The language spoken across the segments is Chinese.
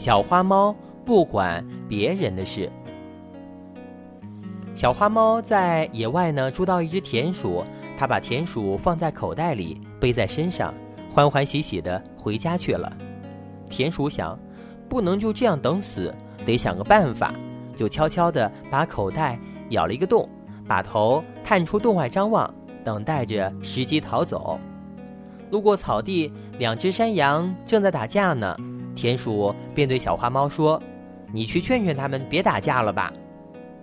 小花猫不管别人的事。小花猫在野外呢，捉到一只田鼠，它把田鼠放在口袋里，背在身上，欢欢喜喜的回家去了。田鼠想，不能就这样等死，得想个办法，就悄悄地把口袋咬了一个洞，把头探出洞外张望，等待着时机逃走。路过草地，两只山羊正在打架呢，田鼠便对小花猫说：“你去劝劝他们，别打架了吧。”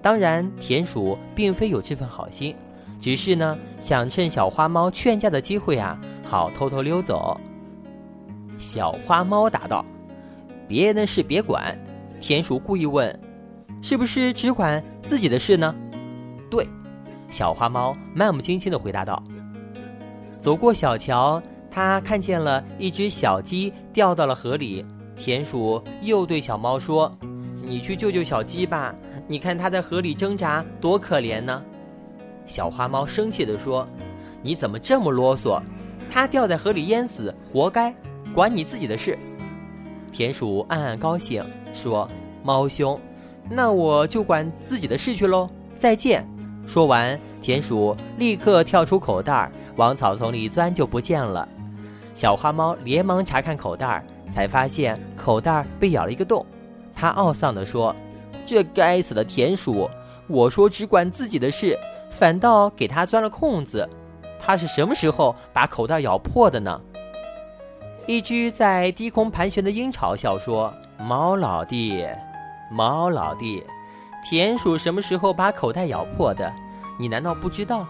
当然，田鼠并非有这份好心，只是呢想趁小花猫劝架的机会啊，好偷偷溜走。小花猫答道：“别人的事别管。”田鼠故意问：“是不是只管自己的事呢？”“对。”小花猫漫不经心的回答道。走过小桥，他看见了一只小鸡掉到了河里。田鼠又对小猫说：“你去救救小鸡吧。”你看它在河里挣扎，多可怜呢！小花猫生气地说：“你怎么这么啰嗦？它掉在河里淹死，活该，管你自己的事。”田鼠暗暗高兴，说：“猫兄，那我就管自己的事去喽，再见。”说完，田鼠立刻跳出口袋，往草丛里钻，就不见了。小花猫连忙查看口袋，才发现口袋被咬了一个洞。他懊丧地说。这该死的田鼠！我说只管自己的事，反倒给他钻了空子。他是什么时候把口袋咬破的呢？一只在低空盘旋的鹰嘲笑说：“猫老弟，猫老弟，田鼠什么时候把口袋咬破的？你难道不知道？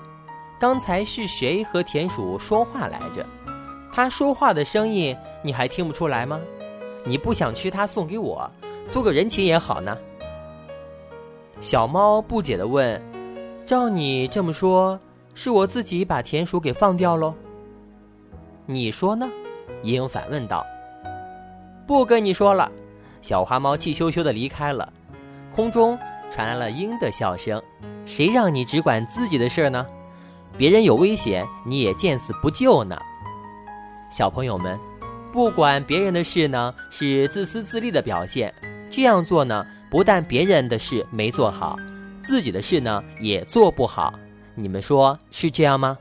刚才是谁和田鼠说话来着？他说话的声音你还听不出来吗？你不想吃它送给我，做个人情也好呢。”小猫不解地问：“照你这么说，是我自己把田鼠给放掉喽？你说呢？”鹰反问道。“不跟你说了。”小花猫气羞羞地离开了。空中传来了鹰的笑声：“谁让你只管自己的事儿呢？别人有危险，你也见死不救呢？”小朋友们，不管别人的事呢，是自私自利的表现。这样做呢？不但别人的事没做好，自己的事呢也做不好，你们说是这样吗？